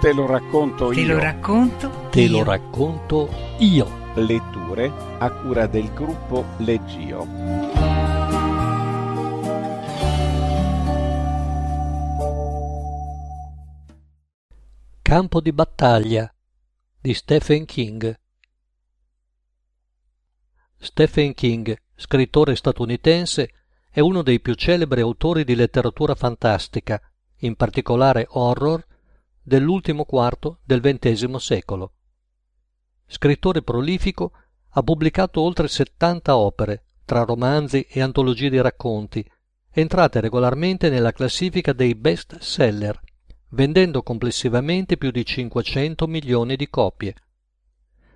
Te lo racconto Te io. lo racconto. Te io. lo racconto io. Letture a cura del gruppo Leggio. Campo di battaglia di Stephen King. Stephen King, scrittore statunitense, è uno dei più celebri autori di letteratura fantastica, in particolare horror, dell'ultimo quarto del XX secolo. Scrittore prolifico, ha pubblicato oltre 70 opere, tra romanzi e antologie di racconti, entrate regolarmente nella classifica dei best seller, vendendo complessivamente più di 500 milioni di copie.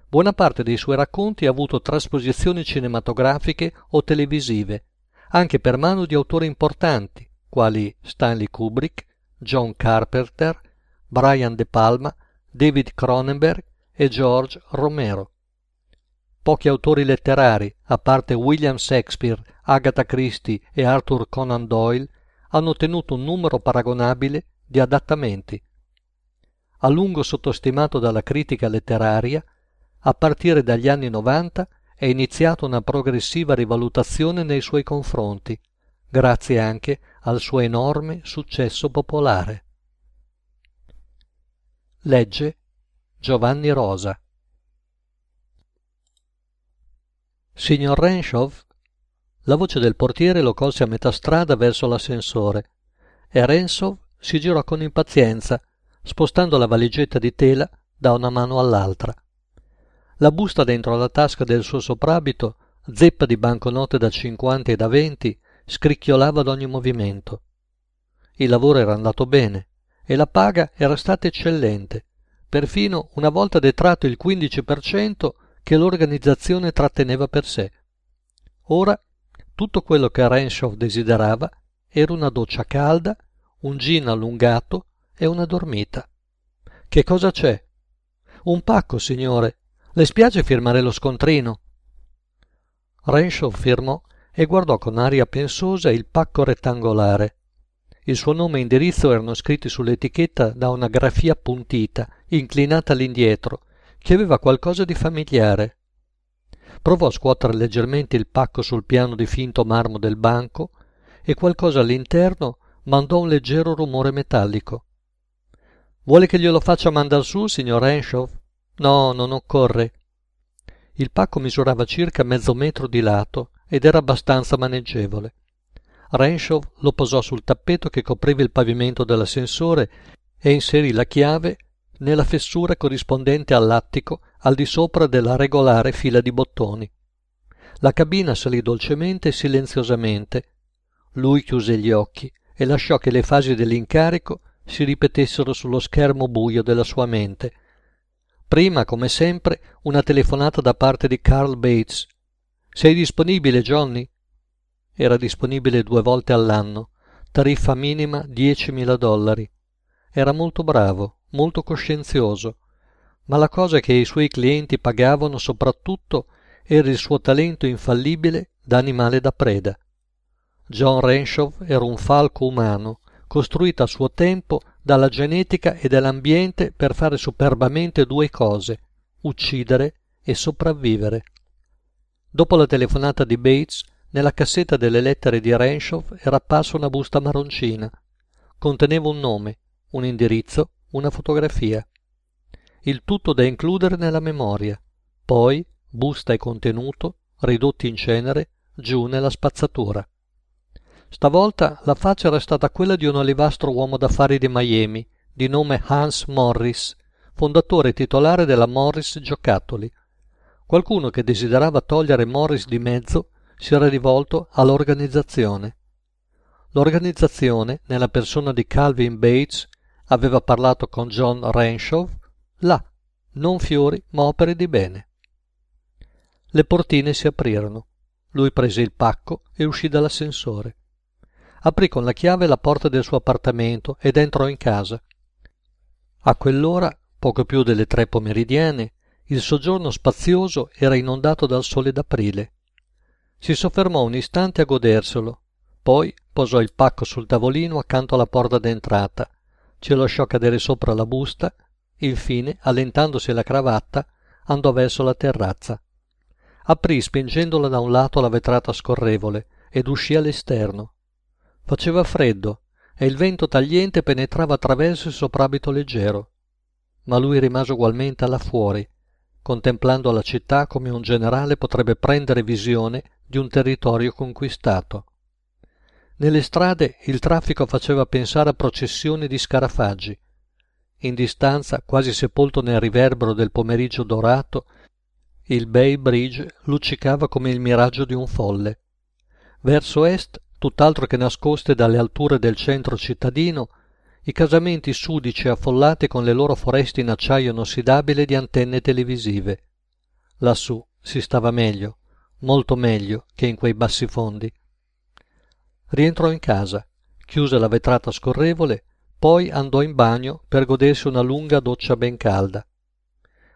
Buona parte dei suoi racconti ha avuto trasposizioni cinematografiche o televisive, anche per mano di autori importanti, quali Stanley Kubrick, John Carpenter, Brian De Palma, David Cronenberg e George Romero. Pochi autori letterari, a parte William Shakespeare, Agatha Christie e Arthur Conan Doyle, hanno ottenuto un numero paragonabile di adattamenti. A lungo sottostimato dalla critica letteraria, a partire dagli anni 90 è iniziata una progressiva rivalutazione nei suoi confronti, grazie anche al suo enorme successo popolare. Legge Giovanni Rosa. Signor Renshaw? La voce del portiere lo colse a metà strada verso l'ascensore e Renshaw si girò con impazienza, spostando la valigetta di tela da una mano all'altra. La busta dentro la tasca del suo soprabito, zeppa di banconote da cinquanta e da venti, scricchiolava ad ogni movimento. Il lavoro era andato bene e la paga era stata eccellente, perfino una volta detratto il 15% che l'organizzazione tratteneva per sé. Ora tutto quello che Renshaw desiderava era una doccia calda, un gin allungato e una dormita. Che cosa c'è? Un pacco, signore. Le spiace firmare lo scontrino? Renshaw firmò e guardò con aria pensosa il pacco rettangolare. Il suo nome e indirizzo erano scritti sull'etichetta da una grafia appuntita, inclinata all'indietro, che aveva qualcosa di familiare. Provò a scuotere leggermente il pacco sul piano di finto marmo del banco e qualcosa all'interno mandò un leggero rumore metallico. Vuole che glielo faccia mandar su, signor Renshaw? No, non occorre. Il pacco misurava circa mezzo metro di lato ed era abbastanza maneggevole. Renshaw lo posò sul tappeto che copriva il pavimento dell'ascensore e inserì la chiave nella fessura corrispondente all'attico al di sopra della regolare fila di bottoni. La cabina salì dolcemente e silenziosamente. Lui chiuse gli occhi e lasciò che le fasi dell'incarico si ripetessero sullo schermo buio della sua mente. Prima, come sempre, una telefonata da parte di Carl Bates. Sei disponibile, Johnny? Era disponibile due volte all'anno, tariffa minima 10.000 dollari. Era molto bravo, molto coscienzioso, ma la cosa che i suoi clienti pagavano soprattutto era il suo talento infallibile da animale da preda. John Renshaw era un falco umano, costruito a suo tempo dalla genetica e dall'ambiente per fare superbamente due cose, uccidere e sopravvivere. Dopo la telefonata di Bates, nella cassetta delle lettere di Renshaw era apparsa una busta marroncina. Conteneva un nome, un indirizzo, una fotografia. Il tutto da includere nella memoria. Poi, busta e contenuto, ridotti in cenere, giù nella spazzatura. Stavolta la faccia era stata quella di un olivastro uomo d'affari di Miami, di nome Hans Morris, fondatore e titolare della Morris Giocattoli. Qualcuno che desiderava togliere Morris di mezzo si era rivolto all'organizzazione. L'organizzazione, nella persona di Calvin Bates, aveva parlato con John Renshaw, là, non fiori ma opere di bene. Le portine si aprirono. Lui prese il pacco e uscì dall'ascensore. Aprì con la chiave la porta del suo appartamento ed entrò in casa. A quell'ora, poco più delle tre pomeridiane, il soggiorno spazioso era inondato dal sole d'aprile. Si soffermò un istante a goderselo, poi posò il pacco sul tavolino accanto alla porta d'entrata, ci lasciò cadere sopra la busta, infine allentandosi la cravatta andò verso la terrazza. Aprì spingendola da un lato la vetrata scorrevole ed uscì all'esterno. Faceva freddo e il vento tagliente penetrava attraverso il soprabito leggero. Ma lui rimase ugualmente là fuori contemplando la città come un generale potrebbe prendere visione di un territorio conquistato. Nelle strade il traffico faceva pensare a processioni di scarafaggi. In distanza quasi sepolto nel riverbero del pomeriggio dorato il bay bridge luccicava come il miraggio di un folle. Verso est tutt'altro che nascoste dalle alture del centro cittadino i casamenti sudici affollati con le loro foreste in acciaio inossidabile di antenne televisive. Lassù si stava meglio molto meglio che in quei bassi fondi. Rientrò in casa chiuse la vetrata scorrevole poi andò in bagno per godersi una lunga doccia ben calda.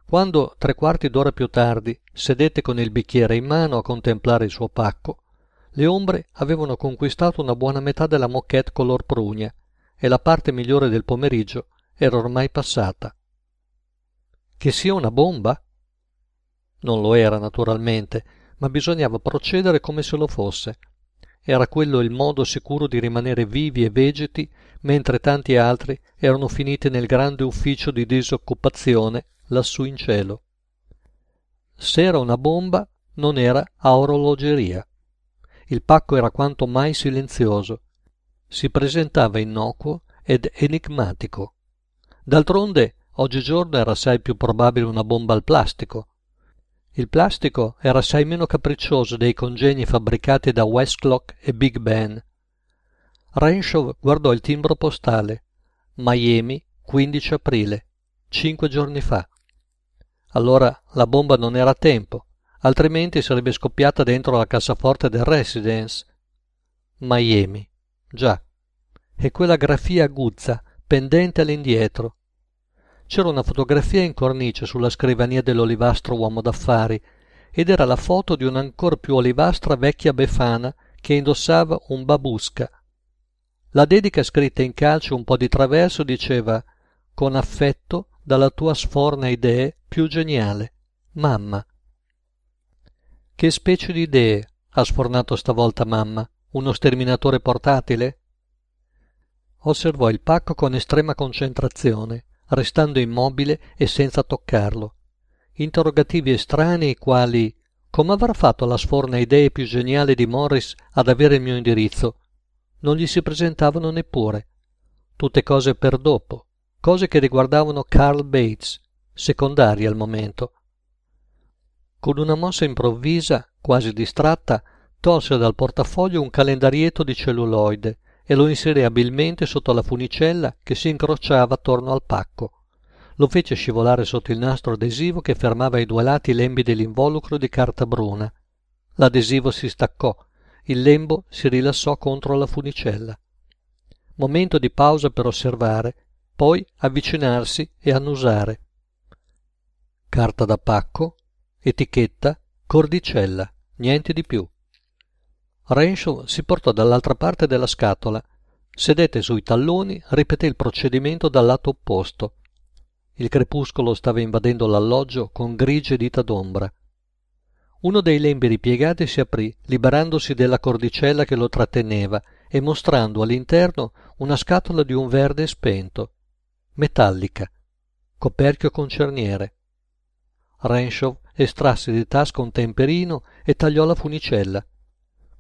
Quando tre quarti d'ora più tardi sedette con il bicchiere in mano a contemplare il suo pacco le ombre avevano conquistato una buona metà della moquette color prugna e la parte migliore del pomeriggio era ormai passata. Che sia una bomba? Non lo era naturalmente ma bisognava procedere come se lo fosse. Era quello il modo sicuro di rimanere vivi e vegeti mentre tanti altri erano finiti nel grande ufficio di disoccupazione lassù in cielo. Se era una bomba non era a orologeria. Il pacco era quanto mai silenzioso si presentava innocuo ed enigmatico d'altronde oggigiorno era assai più probabile una bomba al plastico il plastico era assai meno capriccioso dei congegni fabbricati da Westclock e Big Ben. Renshaw guardò il timbro postale. Miami, 15 aprile, cinque giorni fa. Allora la bomba non era a tempo, altrimenti sarebbe scoppiata dentro la cassaforte del Residence. Miami, già. E quella grafia aguzza, pendente all'indietro, c'era una fotografia in cornice sulla scrivania dell'olivastro uomo d'affari ed era la foto di un'ancor più olivastra vecchia befana che indossava un babusca. La dedica scritta in calce un po' di traverso diceva con affetto dalla tua sforna idee più geniale, mamma. Che specie di idee ha sfornato stavolta mamma? Uno sterminatore portatile? Osservò il pacco con estrema concentrazione restando immobile e senza toccarlo. Interrogativi estranei quali come avrà fatto la sforna idee più geniale di Morris ad avere il mio indirizzo? Non gli si presentavano neppure. Tutte cose per dopo, cose che riguardavano Carl Bates, secondarie al momento. Con una mossa improvvisa, quasi distratta, tolse dal portafoglio un calendarietto di celluloide e lo inserì abilmente sotto la funicella che si incrociava attorno al pacco. Lo fece scivolare sotto il nastro adesivo che fermava ai due lati i lembi dell'involucro di carta bruna. L'adesivo si staccò, il lembo si rilassò contro la funicella. Momento di pausa per osservare, poi avvicinarsi e annusare. Carta da pacco, etichetta, cordicella, niente di più. Renshaw si portò dall'altra parte della scatola, sedette sui talloni, ripeté il procedimento dal lato opposto. Il crepuscolo stava invadendo l'alloggio con grigie dita d'ombra. Uno dei lembi ripiegati si aprì, liberandosi della cordicella che lo tratteneva e mostrando all'interno una scatola di un verde spento, metallica, coperchio con cerniere. Renshaw estrasse di tasca un temperino e tagliò la funicella.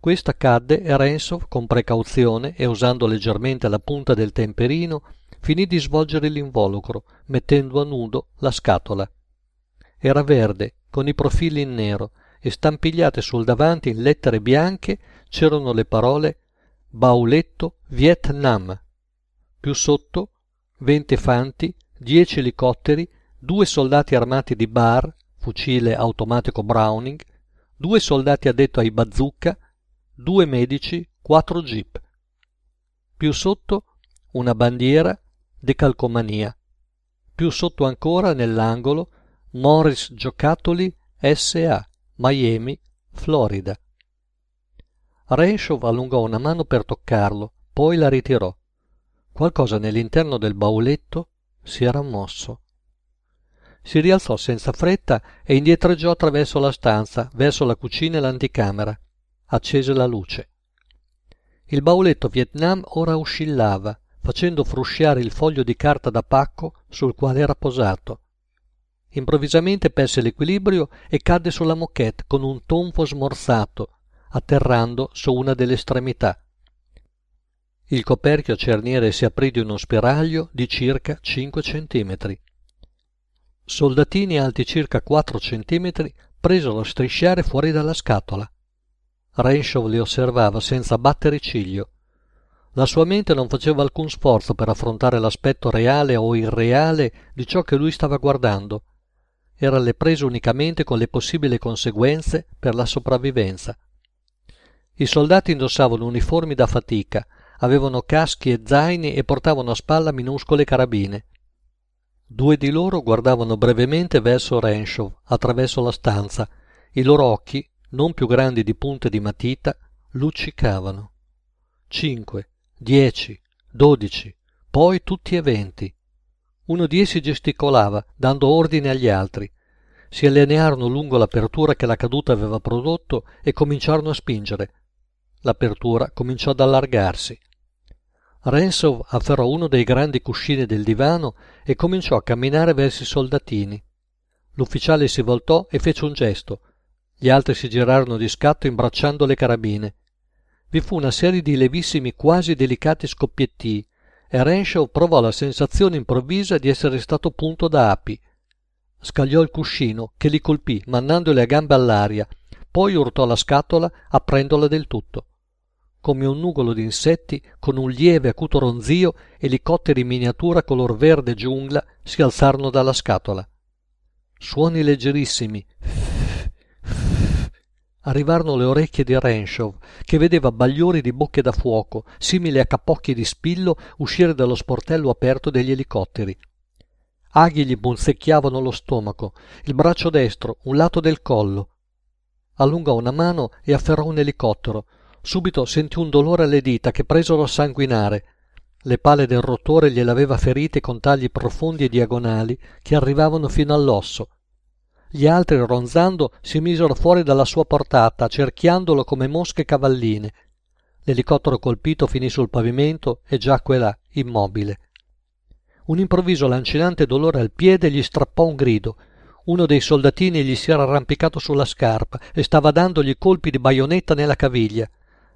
Questa cadde e Renzo, con precauzione e usando leggermente la punta del temperino, finì di svolgere l'involucro, mettendo a nudo la scatola. Era verde, con i profili in nero, e stampigliate sul davanti in lettere bianche c'erano le parole Bauletto Vietnam. Più sotto venti fanti, dieci elicotteri, due soldati armati di bar, fucile automatico Browning, due soldati addetto ai bazooka, due medici, quattro jeep. Più sotto una bandiera decalcomania. Più sotto ancora nell'angolo Morris Giocattoli S.A. Miami, Florida. Renshaw allungò una mano per toccarlo, poi la ritirò. Qualcosa nell'interno del bauletto si era mosso. si rialzò senza fretta e indietreggiò attraverso la stanza, verso la cucina e l'anticamera. Accese la luce. Il bauletto Vietnam ora oscillava, facendo frusciare il foglio di carta da pacco sul quale era posato. Improvvisamente perse l'equilibrio e cadde sulla moquette con un tonfo smorzato, atterrando su una delle estremità. Il coperchio a cerniere si aprì di uno spiraglio di circa 5 centimetri. Soldatini alti circa 4 centimetri presero a strisciare fuori dalla scatola. Renshaw li osservava senza battere ciglio. La sua mente non faceva alcun sforzo per affrontare l'aspetto reale o irreale di ciò che lui stava guardando. Era alle prese unicamente con le possibili conseguenze per la sopravvivenza. I soldati indossavano uniformi da fatica, avevano caschi e zaini e portavano a spalla minuscole carabine. Due di loro guardavano brevemente verso Renshaw attraverso la stanza. I loro occhi, non più grandi di punte di matita, luccicavano. Cinque, dieci, dodici, poi tutti e venti. Uno di essi gesticolava, dando ordine agli altri. Si allinearono lungo l'apertura che la caduta aveva prodotto e cominciarono a spingere. L'apertura cominciò ad allargarsi. Renshaw afferrò uno dei grandi cuscini del divano e cominciò a camminare verso i soldatini. L'ufficiale si voltò e fece un gesto. Gli altri si girarono di scatto imbracciando le carabine. Vi fu una serie di lievissimi, quasi delicati scoppiettii e Renshaw provò la sensazione improvvisa di essere stato punto da api. Scagliò il cuscino, che li colpì, mandando le gambe all'aria, poi urtò la scatola, aprendola del tutto. Come un nugolo di insetti, con un lieve acuto ronzio, elicotteri in miniatura color verde giungla si alzarono dalla scatola. Suoni leggerissimi. Arrivarono le orecchie di Renshaw, che vedeva bagliori di bocche da fuoco, simili a capocchi di spillo, uscire dallo sportello aperto degli elicotteri. Aghi gli punzecchiavano lo stomaco, il braccio destro, un lato del collo, allungò una mano e afferrò un elicottero. Subito sentì un dolore alle dita che presero a sanguinare. Le pale del rotore gliel'aveva ferite con tagli profondi e diagonali che arrivavano fino all'osso. Gli altri, ronzando, si misero fuori dalla sua portata, cerchiandolo come mosche cavalline. L'elicottero colpito finì sul pavimento e giacque là, immobile. Un improvviso lancinante dolore al piede gli strappò un grido uno dei soldatini gli si era arrampicato sulla scarpa e stava dandogli colpi di baionetta nella caviglia.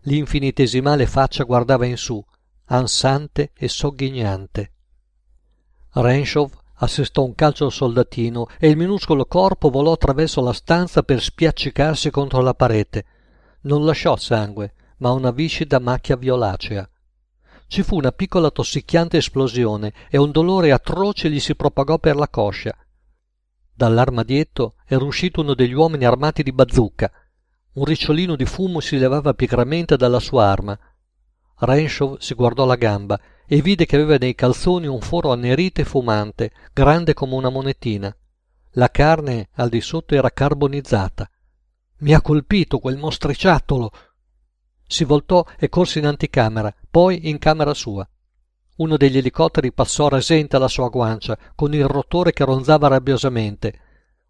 L'infinitesimale faccia guardava in su, ansante e sogghignante. Renshaw assestò un calcio al soldatino e il minuscolo corpo volò attraverso la stanza per spiaccicarsi contro la parete. Non lasciò sangue, ma una viscida macchia violacea. Ci fu una piccola tossicchiante esplosione e un dolore atroce gli si propagò per la coscia. Dall'armadietto era uscito uno degli uomini armati di bazooka. Un ricciolino di fumo si levava pigramente dalla sua arma. Renshaw si guardò la gamba e vide che aveva nei calzoni un foro annerito e fumante, grande come una monetina. La carne al di sotto era carbonizzata. Mi ha colpito quel mostriciattolo! Si voltò e corse in anticamera, poi in camera sua. Uno degli elicotteri passò rasente alla sua guancia, con il rotore che ronzava rabbiosamente.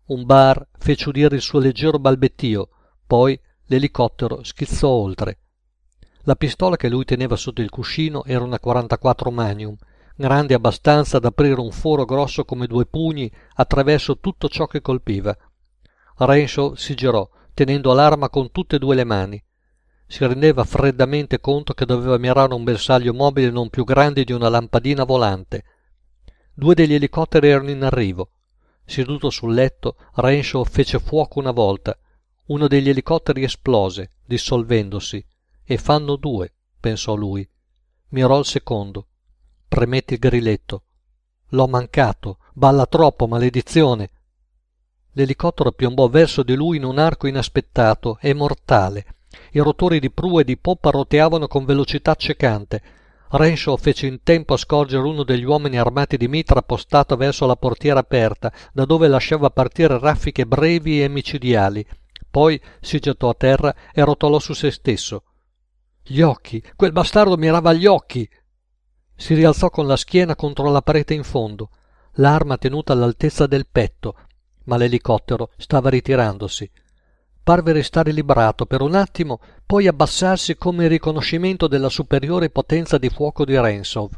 Un bar fece udire il suo leggero balbettio, poi l'elicottero schizzò oltre. La pistola che lui teneva sotto il cuscino era una 44 Magnum, grande abbastanza da aprire un foro grosso come due pugni attraverso tutto ciò che colpiva. Renshaw si girò, tenendo l'arma con tutte e due le mani si rendeva freddamente conto che doveva mirare un bersaglio mobile non più grande di una lampadina volante. Due degli elicotteri erano in arrivo. Seduto sul letto, Renshaw fece fuoco una volta. Uno degli elicotteri esplose, dissolvendosi. E fanno due, pensò lui. Mirò il secondo. Premette il grilletto. L'ho mancato. Balla troppo, maledizione. L'elicottero piombò verso di lui in un arco inaspettato e mortale i rotori di prua e di poppa roteavano con velocità accecante. Renshaw fece in tempo a scorgere uno degli uomini armati di mitra appostato verso la portiera aperta, da dove lasciava partire raffiche brevi e micidiali. Poi si gettò a terra e rotolò su se stesso. Gli occhi! Quel bastardo mirava agli occhi! Si rialzò con la schiena contro la parete in fondo. l'arma tenuta all'altezza del petto, ma l'elicottero stava ritirandosi. Parve restare librato per un attimo, poi abbassarsi come riconoscimento della superiore potenza di fuoco di Rensov.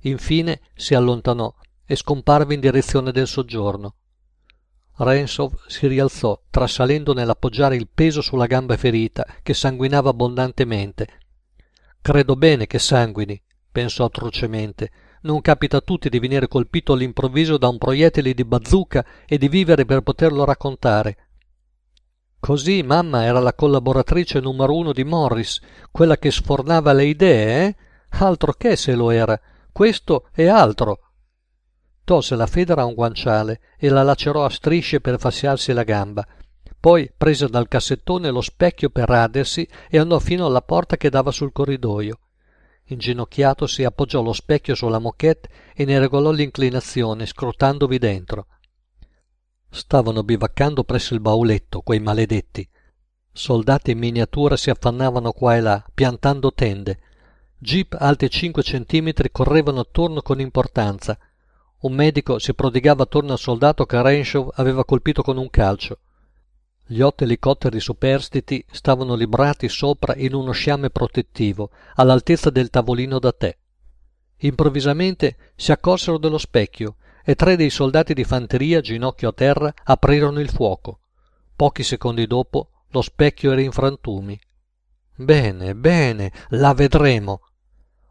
Infine si allontanò e scomparve in direzione del soggiorno. Rensov si rialzò, trasalendo nell'appoggiare il peso sulla gamba ferita, che sanguinava abbondantemente. Credo bene che sanguini, pensò atrocemente. Non capita a tutti di venire colpito all'improvviso da un proiettile di bazooka e di vivere per poterlo raccontare. Così mamma era la collaboratrice numero uno di Morris, quella che sfornava le idee, eh? Altro che se lo era. Questo è altro. Tolse la federa a un guanciale e la lacerò a strisce per fasciarsi la gamba. Poi prese dal cassettone lo specchio per radersi e andò fino alla porta che dava sul corridoio. Inginocchiato si appoggiò lo specchio sulla moquette e ne regolò l'inclinazione, scrutandovi dentro. Stavano bivaccando presso il bauletto, quei maledetti. Soldati in miniatura si affannavano qua e là, piantando tende. Jeep alti cinque centimetri correvano attorno con importanza. Un medico si prodigava attorno al soldato che Renshaw aveva colpito con un calcio. Gli otto elicotteri superstiti stavano librati sopra in uno sciame protettivo, all'altezza del tavolino da tè. Improvvisamente si accorsero dello specchio e tre dei soldati di fanteria, ginocchio a terra, aprirono il fuoco. Pochi secondi dopo lo specchio era in frantumi. Bene, bene, la vedremo.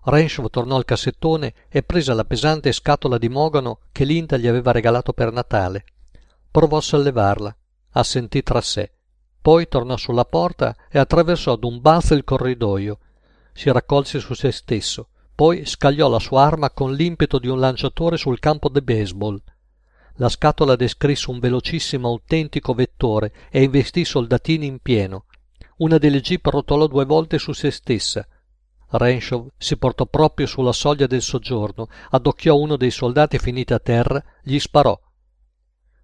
Renshaw tornò al cassettone e prese la pesante scatola di mogano che Linda gli aveva regalato per Natale. Provò a sollevarla, assentì tra sé. Poi tornò sulla porta e attraversò d'un balzo il corridoio. Si raccolse su se stesso poi scagliò la sua arma con l'impeto di un lanciatore sul campo di baseball. La scatola descrisse un velocissimo autentico vettore e investì i soldatini in pieno. Una delle jeep rotolò due volte su se stessa. Renshaw si portò proprio sulla soglia del soggiorno, adocchiò uno dei soldati finiti a terra, gli sparò.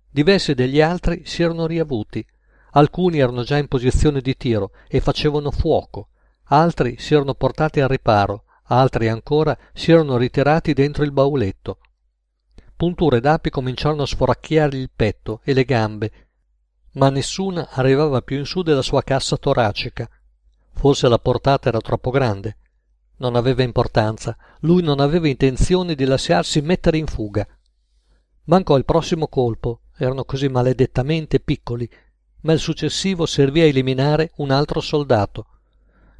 Diversi degli altri si erano riavuti. Alcuni erano già in posizione di tiro e facevano fuoco. Altri si erano portati al riparo altri ancora si erano ritirati dentro il bauletto. Punture d'api cominciarono a sforacchiare il petto e le gambe, ma nessuna arrivava più in su della sua cassa toracica. Forse la portata era troppo grande. Non aveva importanza, lui non aveva intenzione di lasciarsi mettere in fuga. Mancò il prossimo colpo, erano così maledettamente piccoli, ma il successivo servì a eliminare un altro soldato.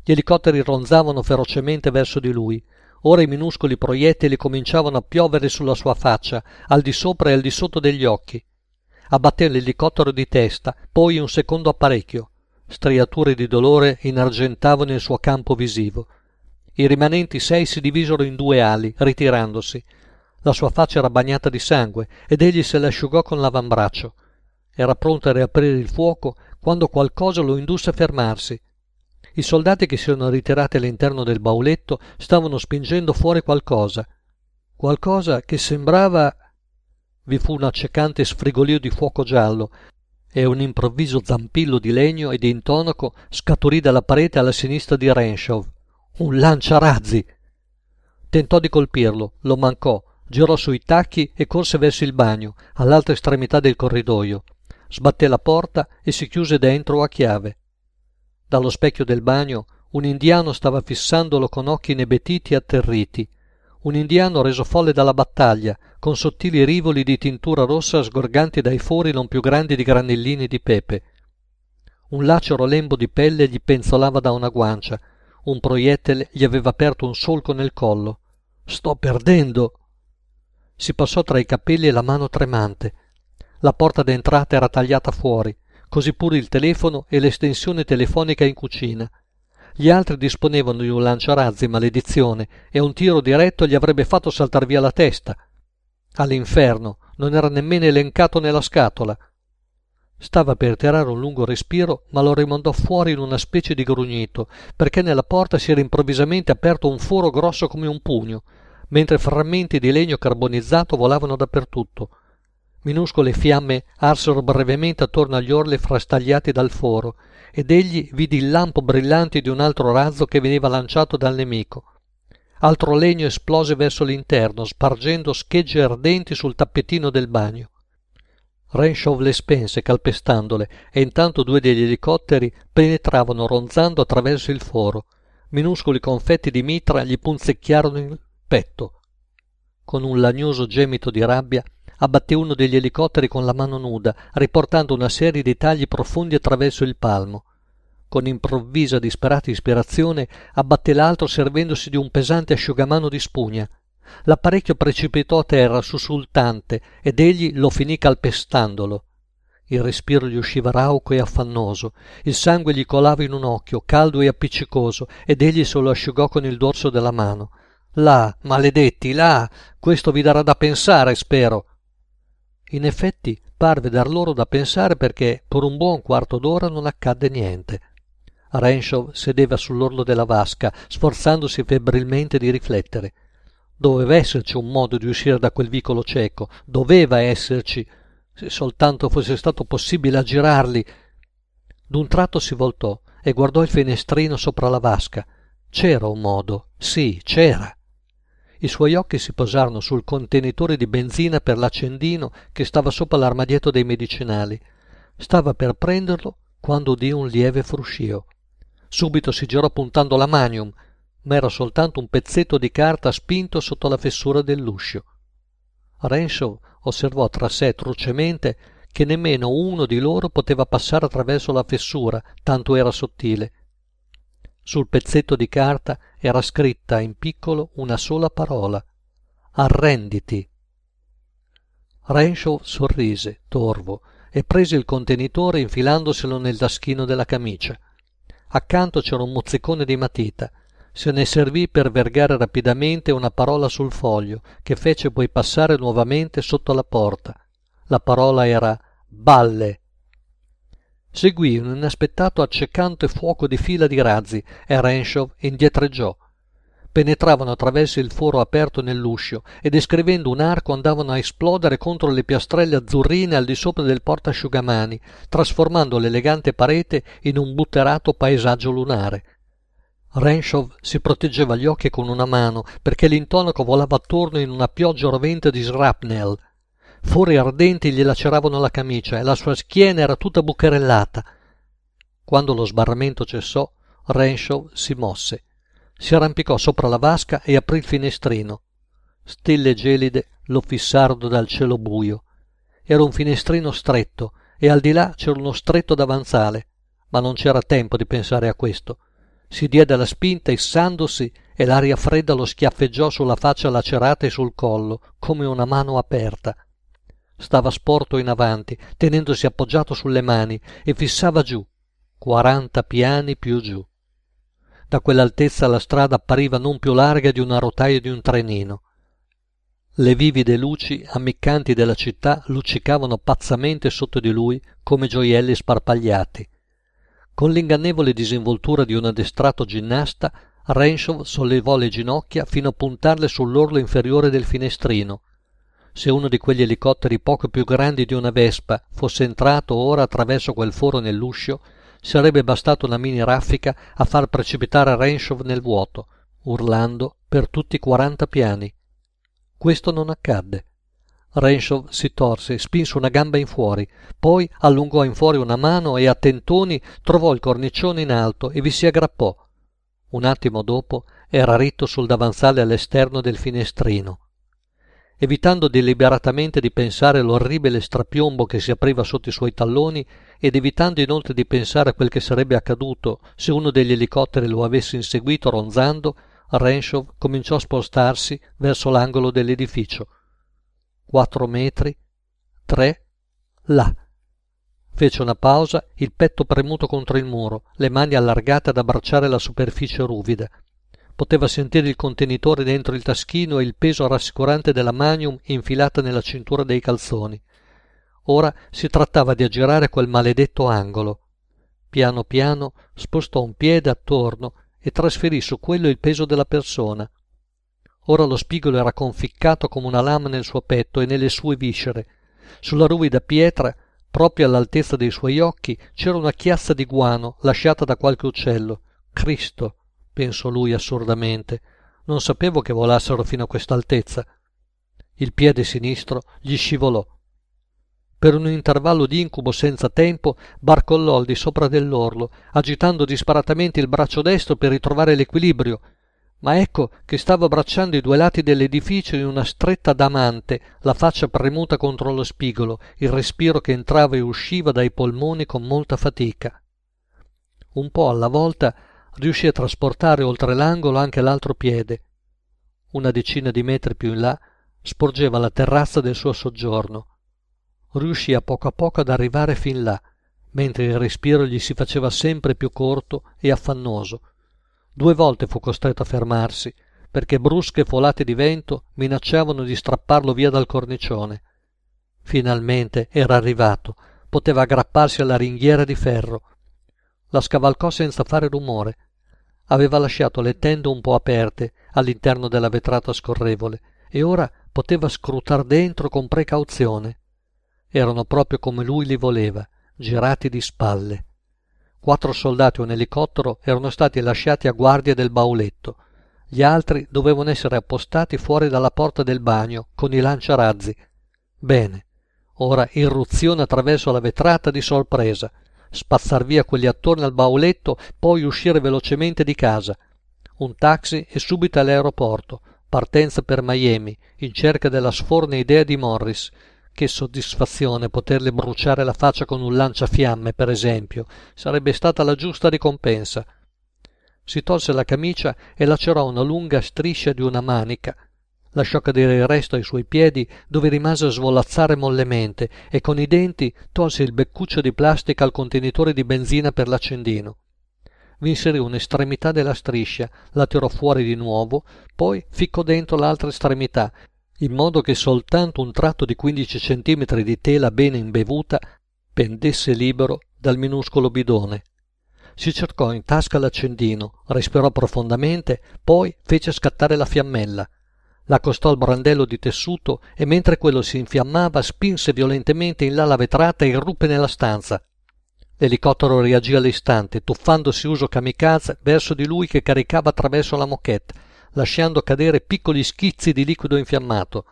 Gli elicotteri ronzavano ferocemente verso di lui. Ora i minuscoli proiettili cominciavano a piovere sulla sua faccia, al di sopra e al di sotto degli occhi. Abbatté l'elicottero di testa, poi un secondo apparecchio. Striature di dolore inargentavano il suo campo visivo. I rimanenti sei si divisero in due ali, ritirandosi. La sua faccia era bagnata di sangue ed egli se l'asciugò con l'avambraccio. Era pronto a riaprire il fuoco quando qualcosa lo indusse a fermarsi. I soldati che si erano ritirati all'interno del bauletto stavano spingendo fuori qualcosa. Qualcosa che sembrava. Vi fu un accecante sfrigolio di fuoco giallo e un improvviso zampillo di legno e di intonaco scaturì dalla parete alla sinistra di Renshaw. Un lanciarazzi! Tentò di colpirlo, lo mancò, girò sui tacchi e corse verso il bagno, all'altra estremità del corridoio. Sbatté la porta e si chiuse dentro a chiave. Dallo specchio del bagno un indiano stava fissandolo con occhi inebetiti e atterriti. Un indiano reso folle dalla battaglia, con sottili rivoli di tintura rossa sgorganti dai fori non più grandi di granellini di pepe. Un lacero lembo di pelle gli penzolava da una guancia. Un proiettile gli aveva aperto un solco nel collo. Sto perdendo! Si passò tra i capelli la mano tremante. La porta d'entrata era tagliata fuori così pure il telefono e l'estensione telefonica in cucina. Gli altri disponevano di un lanciarazzi maledizione e un tiro diretto gli avrebbe fatto saltar via la testa. All'inferno, non era nemmeno elencato nella scatola. Stava per tirare un lungo respiro, ma lo rimandò fuori in una specie di grugnito, perché nella porta si era improvvisamente aperto un foro grosso come un pugno, mentre frammenti di legno carbonizzato volavano dappertutto. Minuscole fiamme arsero brevemente attorno agli orli frastagliati dal foro, ed egli vide il lampo brillante di un altro razzo che veniva lanciato dal nemico. Altro legno esplose verso l'interno, spargendo schegge ardenti sul tappetino del bagno. Renshaw le spense calpestandole e intanto due degli elicotteri penetravano ronzando attraverso il foro. Minuscoli confetti di mitra gli punzecchiarono il petto. Con un lagnoso gemito di rabbia abbatté uno degli elicotteri con la mano nuda, riportando una serie di tagli profondi attraverso il palmo. Con improvvisa disperata ispirazione abbatté l'altro servendosi di un pesante asciugamano di spugna. L'apparecchio precipitò a terra sussultante ed egli lo finì calpestandolo. Il respiro gli usciva rauco e affannoso, il sangue gli colava in un occhio, caldo e appiccicoso, ed egli se lo asciugò con il dorso della mano. Là, maledetti, là, questo vi darà da pensare, spero. In effetti parve dar loro da pensare perché per un buon quarto d'ora non accadde niente. Renshaw sedeva sull'orlo della vasca, sforzandosi febbrilmente di riflettere. Doveva esserci un modo di uscire da quel vicolo cieco, doveva esserci, se soltanto fosse stato possibile aggirarli. D'un tratto si voltò e guardò il finestrino sopra la vasca. C'era un modo, sì, c'era. I suoi occhi si posarono sul contenitore di benzina per l'accendino che stava sopra l'armadietto dei medicinali. Stava per prenderlo quando udì un lieve fruscio. Subito si girò puntando la manium, ma era soltanto un pezzetto di carta spinto sotto la fessura dell'uscio. Renshaw osservò tra sé trucemente che nemmeno uno di loro poteva passare attraverso la fessura, tanto era sottile. Sul pezzetto di carta era scritta in piccolo una sola parola. Arrenditi. Renshaw sorrise, torvo, e prese il contenitore infilandoselo nel taschino della camicia. Accanto c'era un mozzicone di matita se ne servì per vergare rapidamente una parola sul foglio, che fece poi passare nuovamente sotto la porta. La parola era balle. Seguì un inaspettato accecante fuoco di fila di razzi e Renshaw indietreggiò. Penetravano attraverso il foro aperto nell'uscio e descrivendo un arco andavano a esplodere contro le piastrelle azzurrine al di sopra del portasciugamani, trasformando l'elegante parete in un butterato paesaggio lunare. Renshaw si proteggeva gli occhi con una mano perché l'intonaco volava attorno in una pioggia rovente di shrapnel. Fori ardenti gli laceravano la camicia e la sua schiena era tutta bucherellata. Quando lo sbarramento cessò, Renshaw si mosse. Si arrampicò sopra la vasca e aprì il finestrino. Stelle gelide lo fissarono dal cielo buio. Era un finestrino stretto e al di là c'era uno stretto davanzale, ma non c'era tempo di pensare a questo si diede la spinta issandosi e l'aria fredda lo schiaffeggiò sulla faccia lacerata e sul collo come una mano aperta. Stava sporto in avanti tenendosi appoggiato sulle mani e fissava giù quaranta piani più giù. Da quell'altezza la strada appariva non più larga di una rotaia di un trenino. Le vivide luci ammiccanti della città luccicavano pazzamente sotto di lui come gioielli sparpagliati con l'ingannevole disinvoltura di un addestrato ginnasta, Renshaw sollevò le ginocchia fino a puntarle sull'orlo inferiore del finestrino. Se uno di quegli elicotteri poco più grandi di una vespa fosse entrato ora attraverso quel foro nell'uscio, sarebbe bastata una mini raffica a far precipitare Renshaw nel vuoto, urlando per tutti i quaranta piani. Questo non accadde. Renshaw si torse spinse una gamba in fuori, poi allungò in fuori una mano e a tentoni trovò il cornicione in alto e vi si aggrappò. Un attimo dopo era ritto sul davanzale all'esterno del finestrino. Evitando deliberatamente di pensare all'orribile strapiombo che si apriva sotto i suoi talloni ed evitando inoltre di pensare a quel che sarebbe accaduto se uno degli elicotteri lo avesse inseguito ronzando, Renshaw cominciò a spostarsi verso l'angolo dell'edificio quattro metri, tre, là. Fece una pausa, il petto premuto contro il muro, le mani allargate ad abbracciare la superficie ruvida. Poteva sentire il contenitore dentro il taschino e il peso rassicurante della manium infilata nella cintura dei calzoni. Ora si trattava di aggirare quel maledetto angolo. Piano piano spostò un piede attorno e trasferì su quello il peso della persona. Ora lo spigolo era conficcato come una lama nel suo petto e nelle sue viscere. Sulla ruvida pietra, proprio all'altezza dei suoi occhi, c'era una chiazza di guano lasciata da qualche uccello. Cristo, pensò lui assurdamente, Non sapevo che volassero fino a quest'altezza. Il piede sinistro gli scivolò. Per un intervallo di incubo senza tempo, barcollò al di sopra dell'orlo, agitando disparatamente il braccio destro per ritrovare l'equilibrio. Ma ecco che stava abbracciando i due lati dell'edificio in una stretta damante, la faccia premuta contro lo spigolo, il respiro che entrava e usciva dai polmoni con molta fatica. Un po' alla volta riuscì a trasportare oltre l'angolo anche l'altro piede. Una decina di metri più in là sporgeva la terrazza del suo soggiorno riuscì a poco a poco ad arrivare fin là, mentre il respiro gli si faceva sempre più corto e affannoso. Due volte fu costretto a fermarsi, perché brusche folate di vento minacciavano di strapparlo via dal cornicione. Finalmente era arrivato, poteva aggrapparsi alla ringhiera di ferro. La scavalcò senza fare rumore. Aveva lasciato le tende un po' aperte all'interno della vetrata scorrevole e ora poteva scrutar dentro con precauzione erano proprio come lui li voleva, girati di spalle. Quattro soldati e un elicottero erano stati lasciati a guardia del bauletto. Gli altri dovevano essere appostati fuori dalla porta del bagno con i lanciarazzi. Bene, ora irruzione attraverso la vetrata di sorpresa, spazzar via quelli attorno al bauletto, poi uscire velocemente di casa. Un taxi e subito all'aeroporto, partenza per Miami, in cerca della sforna idea di Morris, che soddisfazione poterle bruciare la faccia con un lanciafiamme, per esempio. Sarebbe stata la giusta ricompensa. Si tolse la camicia e lacerò una lunga striscia di una manica. Lasciò cadere il resto ai suoi piedi, dove rimase a svolazzare mollemente, e con i denti tolse il beccuccio di plastica al contenitore di benzina per l'accendino. Vi inserì un'estremità della striscia, la tirò fuori di nuovo, poi ficcò dentro l'altra estremità in modo che soltanto un tratto di quindici centimetri di tela bene imbevuta pendesse libero dal minuscolo bidone. Si cercò in tasca l'accendino, respirò profondamente, poi fece scattare la fiammella. L'accostò al brandello di tessuto e mentre quello si infiammava spinse violentemente in là la vetrata e irruppe nella stanza. L'elicottero reagì all'istante, tuffandosi uso kamikaze verso di lui che caricava attraverso la moquette, lasciando cadere piccoli schizzi di liquido infiammato.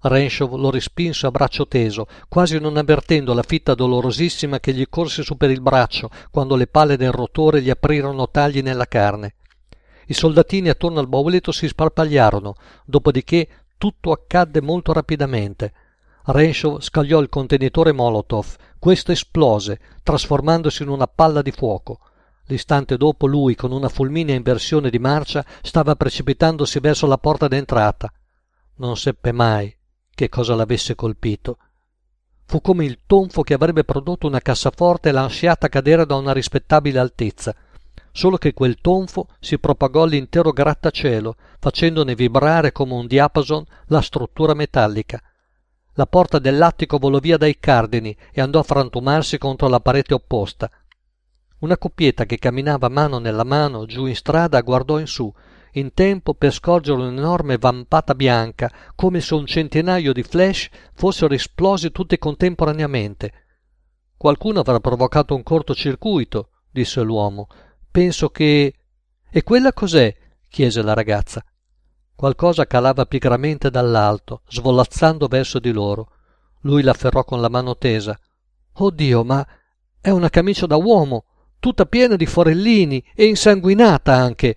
Renshaw lo respinse a braccio teso, quasi non avvertendo la fitta dolorosissima che gli corse su per il braccio quando le palle del rotore gli aprirono tagli nella carne. I soldatini attorno al bauletto si sparpagliarono, dopodiché tutto accadde molto rapidamente. Renshaw scagliò il contenitore Molotov, questo esplose, trasformandosi in una palla di fuoco. L'istante dopo lui, con una fulminea inversione di marcia, stava precipitandosi verso la porta d'entrata. Non seppe mai che cosa l'avesse colpito. Fu come il tonfo che avrebbe prodotto una cassaforte lasciata cadere da una rispettabile altezza, solo che quel tonfo si propagò all'intero grattacielo, facendone vibrare come un diapason la struttura metallica. La porta dell'attico volò via dai cardini e andò a frantumarsi contro la parete opposta. Una coppietta che camminava mano nella mano giù in strada guardò in su, in tempo per scorgere un'enorme vampata bianca, come se un centinaio di flash fossero esplosi tutti contemporaneamente. Qualcuno avrà provocato un cortocircuito, disse l'uomo. Penso che. E quella cos'è? chiese la ragazza. Qualcosa calava pigramente dall'alto, svolazzando verso di loro. Lui l'afferrò con la mano tesa. Oh Dio, ma è una camicia da uomo! Tutta piena di forellini e insanguinata anche.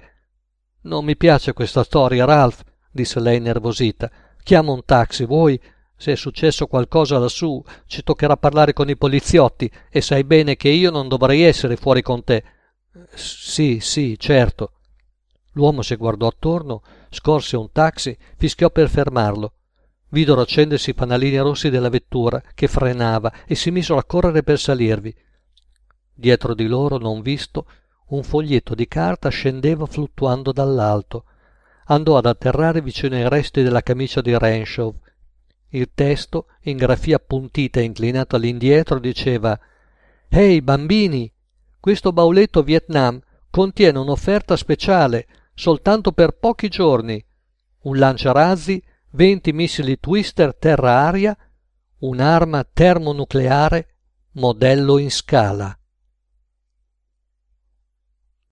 Non mi piace questa storia, Ralph, disse lei nervosita. Chiamo un taxi, vuoi? Se è successo qualcosa lassù, ci toccherà parlare con i poliziotti e sai bene che io non dovrei essere fuori con te. Sì, sì, certo. L'uomo si guardò attorno, scorse un taxi, fischiò per fermarlo. Videro accendersi i fanalini rossi della vettura, che frenava, e si misero a correre per salirvi. Dietro di loro, non visto, un foglietto di carta scendeva fluttuando dall'alto. Andò ad atterrare vicino ai resti della camicia di Renshaw. Il testo, in grafia appuntita e inclinato all'indietro, diceva Ehi, bambini! Questo bauletto Vietnam contiene un'offerta speciale, soltanto per pochi giorni. Un lanciarazzi, 20 missili Twister terra-aria, un'arma termonucleare modello in scala.